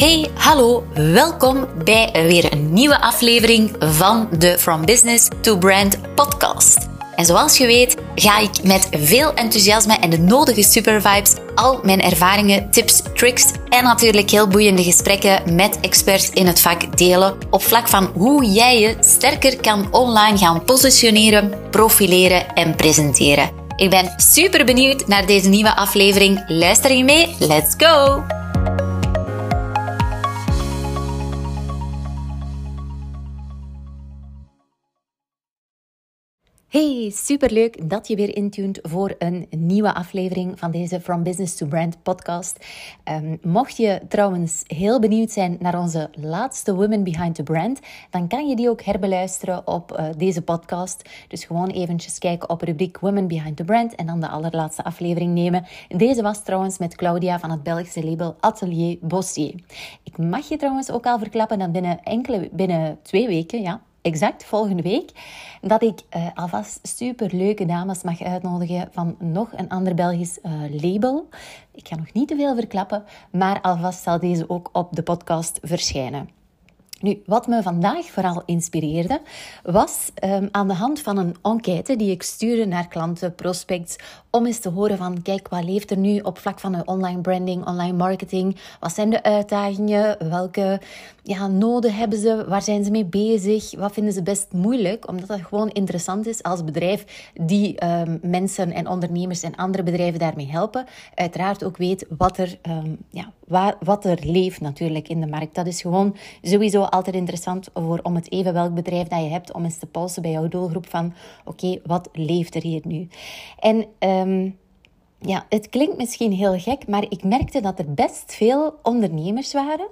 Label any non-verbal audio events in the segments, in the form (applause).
Hey, hallo, welkom bij weer een nieuwe aflevering van de From Business to Brand podcast. En zoals je weet, ga ik met veel enthousiasme en de nodige supervibes al mijn ervaringen, tips, tricks en natuurlijk heel boeiende gesprekken met experts in het vak delen op vlak van hoe jij je sterker kan online gaan positioneren, profileren en presenteren. Ik ben super benieuwd naar deze nieuwe aflevering. Luister je mee? Let's go! Hey, superleuk dat je weer intunt voor een nieuwe aflevering van deze From Business to Brand podcast. Um, mocht je trouwens heel benieuwd zijn naar onze laatste Women Behind the Brand, dan kan je die ook herbeluisteren op uh, deze podcast. Dus gewoon eventjes kijken op rubriek Women Behind the Brand en dan de allerlaatste aflevering nemen. Deze was trouwens met Claudia van het Belgische label Atelier Bossier. Ik mag je trouwens ook al verklappen dat binnen enkele, binnen twee weken, ja, exact volgende week, dat ik uh, alvast super leuke dames mag uitnodigen van nog een ander Belgisch uh, label. Ik ga nog niet te veel verklappen, maar alvast zal deze ook op de podcast verschijnen. Nu, wat me vandaag vooral inspireerde, was um, aan de hand van een enquête die ik stuurde naar klanten, prospects, om eens te horen van, kijk, wat leeft er nu op vlak van de online branding, online marketing? Wat zijn de uitdagingen? Welke ja, noden hebben ze? Waar zijn ze mee bezig? Wat vinden ze best moeilijk? Omdat het gewoon interessant is als bedrijf die um, mensen en ondernemers en andere bedrijven daarmee helpen. Uiteraard ook weet wat er, um, ja, wat er leeft natuurlijk in de markt. Dat is gewoon sowieso altijd interessant voor, om het even welk bedrijf dat je hebt, om eens te polsen bij jouw doelgroep van, oké, wat leeft er hier nu? En... Um, ja, het klinkt misschien heel gek, maar ik merkte dat er best veel ondernemers waren,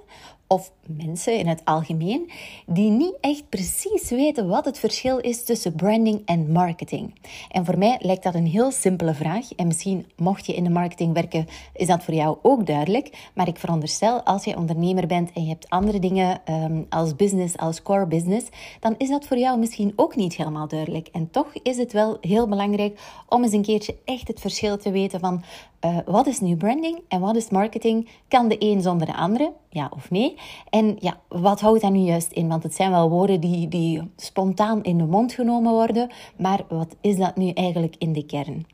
of mensen in het algemeen, die niet echt precies weten wat het verschil is tussen branding en marketing. En voor mij lijkt dat een heel simpele vraag. En misschien mocht je in de marketing werken, is dat voor jou ook duidelijk. Maar ik veronderstel, als je ondernemer bent en je hebt andere dingen um, als business, als core business, dan is dat voor jou misschien ook niet helemaal duidelijk. En toch is het wel heel belangrijk om eens een keertje echt het verschil te weten van uh, wat is nu branding en wat is marketing? Kan de een zonder de andere? Ja of nee? En ja, wat houdt dat nu juist in? Want het zijn wel woorden die, die spontaan in de mond genomen worden, maar wat is dat nu eigenlijk in de kern?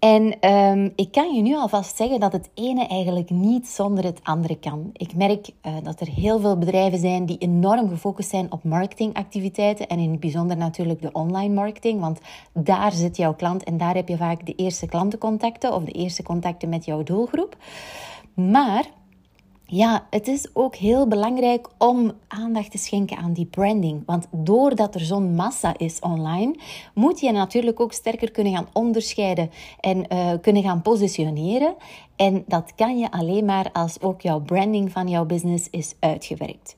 En um, ik kan je nu alvast zeggen dat het ene eigenlijk niet zonder het andere kan. Ik merk uh, dat er heel veel bedrijven zijn die enorm gefocust zijn op marketingactiviteiten en in het bijzonder natuurlijk de online marketing, want daar zit jouw klant en daar heb je vaak de eerste klantencontacten of de eerste contacten met jouw doelgroep. Maar ja, het is ook heel belangrijk om aandacht te schenken aan die branding. Want doordat er zo'n massa is online, moet je natuurlijk ook sterker kunnen gaan onderscheiden en uh, kunnen gaan positioneren. En dat kan je alleen maar als ook jouw branding van jouw business is uitgewerkt.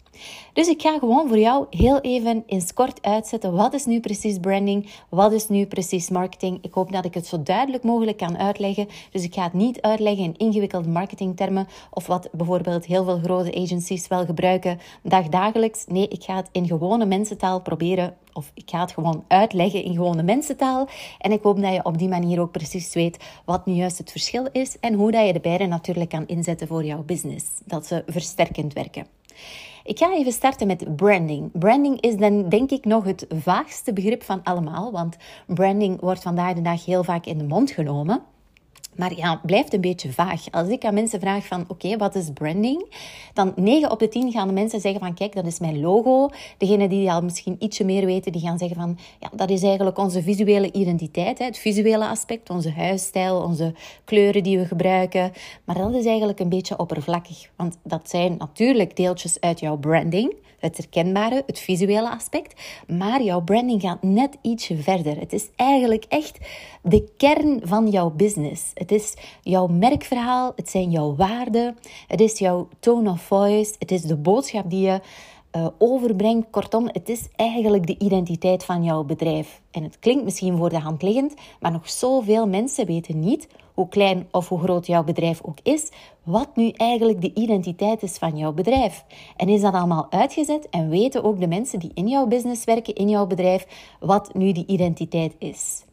Dus ik ga gewoon voor jou heel even in kort uitzetten. Wat is nu precies branding? Wat is nu precies marketing? Ik hoop dat ik het zo duidelijk mogelijk kan uitleggen. Dus ik ga het niet uitleggen in ingewikkelde marketingtermen of wat bijvoorbeeld heel veel grote agencies wel gebruiken dagdagelijks. Nee, ik ga het in gewone mensentaal proberen of ik ga het gewoon uitleggen in gewone mensentaal. En ik hoop dat je op die manier ook precies weet wat nu juist het verschil is en hoe dat je de beide natuurlijk kan inzetten voor jouw business. Dat ze versterkend werken. Ik ga even starten met branding. Branding is dan denk ik nog het vaagste begrip van allemaal, want branding wordt vandaag de dag heel vaak in de mond genomen. Maar ja, blijft een beetje vaag. Als ik aan mensen vraag van, oké, wat is branding? Dan 9 op de 10 gaan de mensen zeggen van, kijk, dat is mijn logo. Degenen die al misschien ietsje meer weten, die gaan zeggen van, ja, dat is eigenlijk onze visuele identiteit. Hè? Het visuele aspect, onze huisstijl, onze kleuren die we gebruiken. Maar dat is eigenlijk een beetje oppervlakkig. Want dat zijn natuurlijk deeltjes uit jouw branding het herkenbare, het visuele aspect. Maar jouw branding gaat net ietsje verder. Het is eigenlijk echt de kern van jouw business. Het is jouw merkverhaal, het zijn jouw waarden, het is jouw tone of voice, het is de boodschap die je uh, overbrengt. Kortom, het is eigenlijk de identiteit van jouw bedrijf. En het klinkt misschien voor de hand liggend, maar nog zoveel mensen weten niet, hoe klein of hoe groot jouw bedrijf ook is, wat nu eigenlijk de identiteit is van jouw bedrijf. En is dat allemaal uitgezet en weten ook de mensen die in jouw business werken, in jouw bedrijf, wat nu die identiteit is.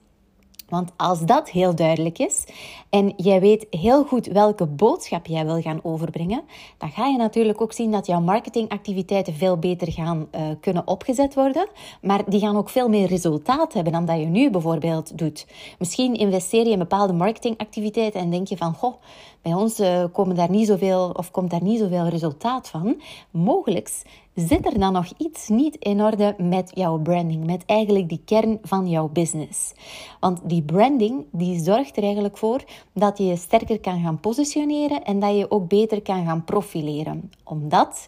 Want als dat heel duidelijk is en jij weet heel goed welke boodschap jij wil gaan overbrengen, dan ga je natuurlijk ook zien dat jouw marketingactiviteiten veel beter gaan uh, kunnen opgezet worden. Maar die gaan ook veel meer resultaat hebben dan dat je nu bijvoorbeeld doet. Misschien investeer je in bepaalde marketingactiviteiten en denk je van, goh, bij ons uh, komen daar niet zoveel, of komt daar niet zoveel resultaat van. Mogelijk zit er dan nog iets niet in orde met jouw branding, met eigenlijk die kern van jouw business. Want die branding die zorgt er eigenlijk voor dat je je sterker kan gaan positioneren en dat je ook beter kan gaan profileren. Omdat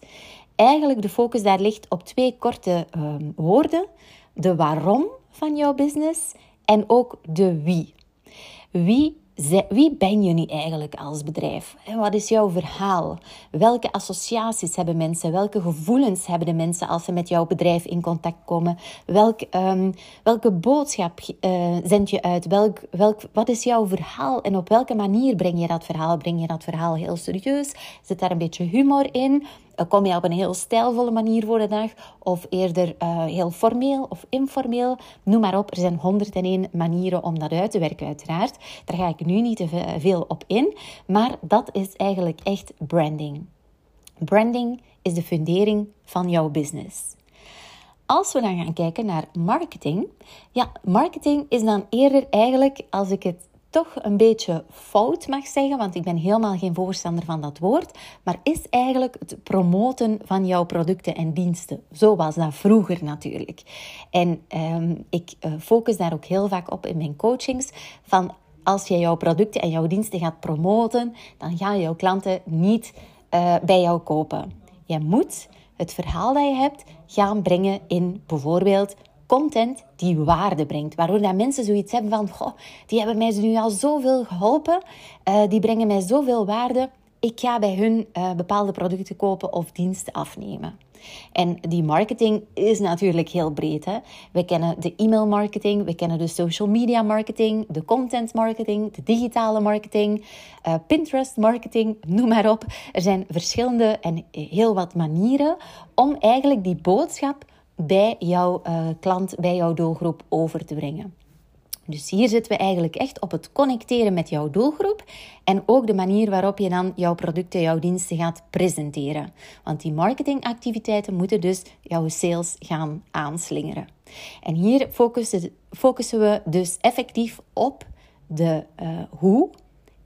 eigenlijk de focus daar ligt op twee korte uh, woorden: de waarom van jouw business en ook de wie. Wie wie ben je nu eigenlijk als bedrijf? Wat is jouw verhaal? Welke associaties hebben mensen? Welke gevoelens hebben de mensen als ze met jouw bedrijf in contact komen? Welk, um, welke boodschap uh, zend je uit? Welk, welk, wat is jouw verhaal en op welke manier breng je dat verhaal? Breng je dat verhaal heel serieus? Zit daar een beetje humor in? Eh, kom je op een heel stijlvolle manier voor de dag of eerder uh, heel formeel of informeel? Noem maar op, er zijn 101 manieren om dat uit te werken uiteraard. Daar ga ik nu niet te veel op in, maar dat is eigenlijk echt branding. Branding is de fundering van jouw business. Als we dan gaan kijken naar marketing, ja, marketing is dan eerder eigenlijk, als ik het toch een beetje fout mag zeggen, want ik ben helemaal geen voorstander van dat woord, maar is eigenlijk het promoten van jouw producten en diensten. Zo was dat vroeger natuurlijk. En ehm, ik uh, focus daar ook heel vaak op in mijn coachings, van als je jouw producten en jouw diensten gaat promoten, dan gaan jouw klanten niet uh, bij jou kopen. Je moet het verhaal dat je hebt gaan brengen in bijvoorbeeld content die waarde brengt. Waardoor dat mensen zoiets hebben van, goh, die hebben mij nu al zoveel geholpen, uh, die brengen mij zoveel waarde. Ik ga bij hun uh, bepaalde producten kopen of diensten afnemen. En die marketing is natuurlijk heel breed. Hè? We kennen de e-mail marketing, we kennen de social media marketing, de content marketing, de digitale marketing, uh, Pinterest marketing, (laughs) noem maar op. Er zijn verschillende en heel wat manieren om eigenlijk die boodschap bij jouw uh, klant, bij jouw doelgroep over te brengen. Dus hier zitten we eigenlijk echt op het connecteren met jouw doelgroep en ook de manier waarop je dan jouw producten, jouw diensten gaat presenteren. Want die marketingactiviteiten moeten dus jouw sales gaan aanslingeren. En hier focussen, focussen we dus effectief op de uh, hoe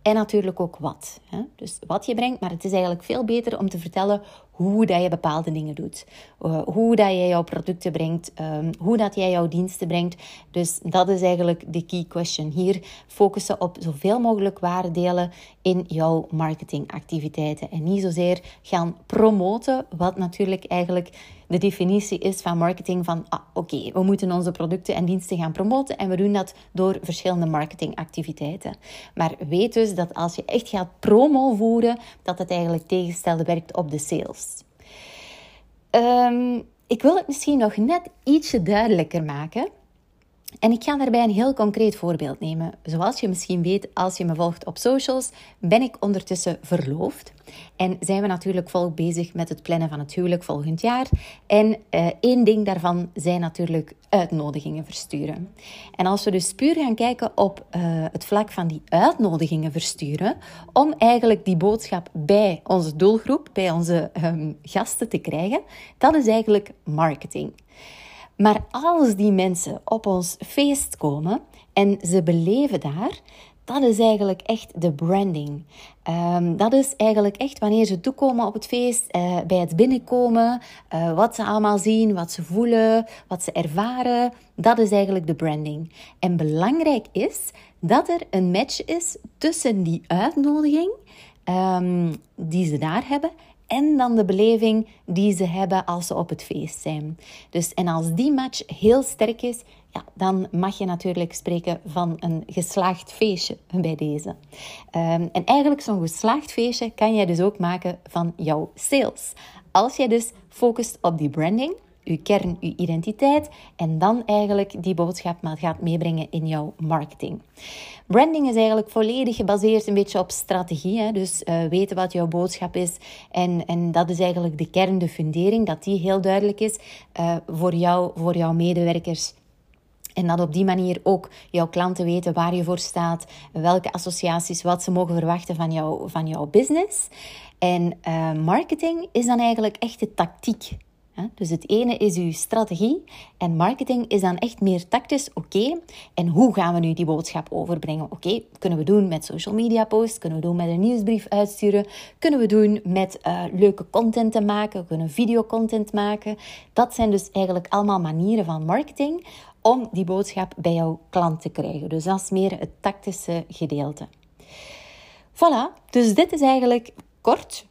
en natuurlijk ook wat. Hè? Dus wat je brengt, maar het is eigenlijk veel beter om te vertellen hoe dat je bepaalde dingen doet. Uh, hoe dat je jouw producten brengt, um, hoe dat jij jouw diensten brengt. Dus dat is eigenlijk de key question. Hier focussen op zoveel mogelijk waarde delen in jouw marketingactiviteiten. En niet zozeer gaan promoten, wat natuurlijk eigenlijk de definitie is van marketing van ah, oké, we moeten onze producten en diensten gaan promoten en we doen dat door verschillende marketingactiviteiten. Maar weet dus dat als je echt gaat promo voeren, dat het eigenlijk tegenstelde werkt op de sales. Um, ik wil het misschien nog net ietsje duidelijker maken. En ik ga daarbij een heel concreet voorbeeld nemen. Zoals je misschien weet, als je me volgt op socials, ben ik ondertussen verloofd. En zijn we natuurlijk volop bezig met het plannen van het huwelijk volgend jaar. En uh, één ding daarvan zijn natuurlijk uitnodigingen versturen. En als we dus puur gaan kijken op uh, het vlak van die uitnodigingen versturen, om eigenlijk die boodschap bij onze doelgroep, bij onze um, gasten te krijgen, dat is eigenlijk marketing. Maar als die mensen op ons feest komen en ze beleven daar, dat is eigenlijk echt de branding. Um, dat is eigenlijk echt wanneer ze toekomen op het feest, uh, bij het binnenkomen, uh, wat ze allemaal zien, wat ze voelen, wat ze ervaren. Dat is eigenlijk de branding. En belangrijk is dat er een match is tussen die uitnodiging um, die ze daar hebben en dan de beleving die ze hebben als ze op het feest zijn. Dus, en als die match heel sterk is, ja, dan mag je natuurlijk spreken van een geslaagd feestje bij deze. Um, en eigenlijk zo'n geslaagd feestje kan jij dus ook maken van jouw sales. Als jij dus focust op die branding, uw kern, uw identiteit en dan eigenlijk die boodschap maar gaat meebrengen in jouw marketing. Branding is eigenlijk volledig gebaseerd een beetje op strategie. Hè? Dus uh, weten wat jouw boodschap is. En, en dat is eigenlijk de kern, de fundering, dat die heel duidelijk is uh, voor, jou, voor jouw medewerkers En dat op die manier ook jouw klanten weten waar je voor staat, welke associaties, wat ze mogen verwachten van, jou, van jouw business. En uh, marketing is dan eigenlijk echt de tactiek. Dus het ene is uw strategie en marketing is dan echt meer tactisch. Oké, en hoe gaan we nu die boodschap overbrengen? Oké, kunnen we doen met social media posts, kunnen we doen met een nieuwsbrief uitsturen, kunnen we doen met uh, leuke content te maken, we kunnen videocontent maken. Dat zijn dus eigenlijk allemaal manieren van marketing om die boodschap bij jouw klant te krijgen. Dus dat is meer het tactische gedeelte. Voilà, dus dit is eigenlijk kort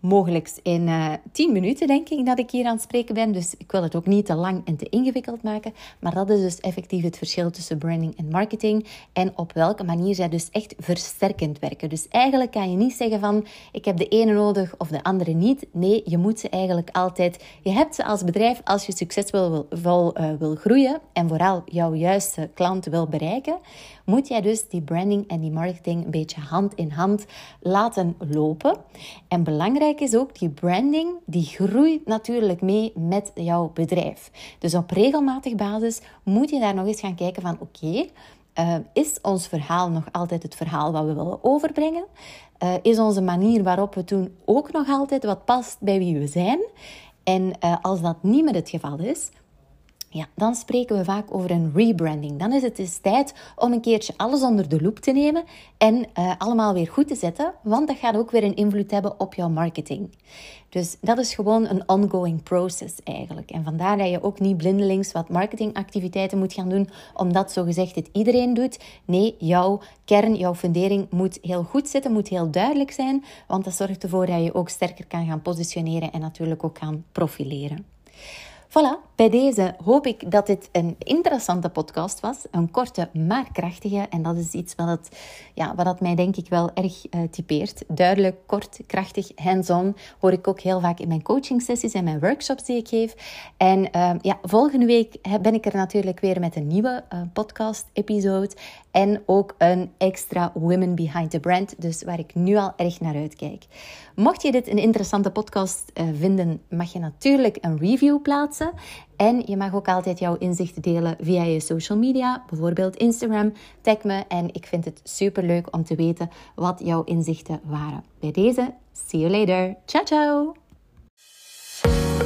mogelijk in uh, eh, 10 minuten, denk ik, dat ik hier aan het spreken ben. Dus ik wil het ook niet te lang en te ingewikkeld maken. Maar dat is dus effectief het verschil tussen branding en marketing. En op welke manier zij dus echt versterkend werken. Dus eigenlijk kan je niet zeggen van, ik heb de ene nodig of de andere niet. Nee, je moet ze eigenlijk altijd... Je hebt ze als bedrijf, als je succesvol wil, wil, uh, wil groeien en vooral jouw juiste klant wil bereiken, moet jij dus die branding en die marketing een beetje hand in hand laten lopen. En belangrijk is ook, die branding, die groeit natuurlijk mee met jouw bedrijf. Dus op regelmatig basis moet je daar nog eens gaan kijken van, oké, eh, is ons verhaal nog altijd het verhaal wat we willen overbrengen? Uh, is onze manier waarop we doen ook nog altijd wat past bij wie we zijn? En uh, als dat niet meer het geval is, ja, dan spreken we vaak over een rebranding. Dan is het dus tijd om een keertje alles onder de loep te nemen en uh, allemaal weer goed te zetten, want dat gaat ook weer een invloed hebben op jouw marketing. Dus dat is gewoon een ongoing process eigenlijk. En vandaar dat je ook niet blindelings wat marketingactiviteiten moet gaan doen, omdat zogezegd het iedereen doet. Nee, jouw kern, jouw fundering moet heel goed zitten, moet heel duidelijk zijn, want dat zorgt ervoor dat je ook sterker kan gaan positioneren en natuurlijk ook gaan profileren. Voilà, bij deze hoop ik dat dit een interessante podcast was. Een korte, maar krachtige. En dat is iets wat, het, ja, wat het mij denk ik wel erg uh, typeert. Duidelijk, kort, krachtig, hands-on. Hoor ik ook heel vaak in mijn coaching sessies en mijn workshops die ik geef. En uh, ja, volgende week ben ik er natuurlijk weer met een nieuwe uh, podcast-episode. En ook een extra Women Behind the Brand. Dus waar ik nu al erg naar uitkijk. Mocht je dit een interessante podcast uh, vinden, mag je natuurlijk een review plaatsen. En je mag ook altijd jouw inzichten delen via je social media, bijvoorbeeld Instagram. Tag me en ik vind het super leuk om te weten wat jouw inzichten waren. Bij deze, see you later. Ciao, ciao.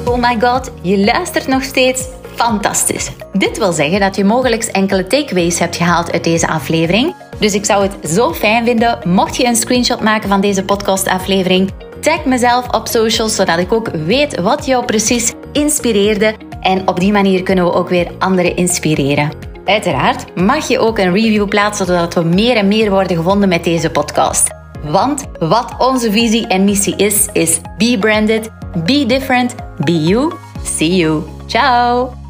Oh my god, je luistert nog steeds. Fantastisch. Dit wil zeggen dat je mogelijk enkele takeaways hebt gehaald uit deze aflevering. Dus ik zou het zo fijn vinden mocht je een screenshot maken van deze podcastaflevering. Tag mezelf op socials zodat ik ook weet wat jou precies inspireerde. En op die manier kunnen we ook weer anderen inspireren. Uiteraard mag je ook een review plaatsen zodat we meer en meer worden gevonden met deze podcast. Want wat onze visie en missie is, is be branded, be different, be you. See you. Ciao!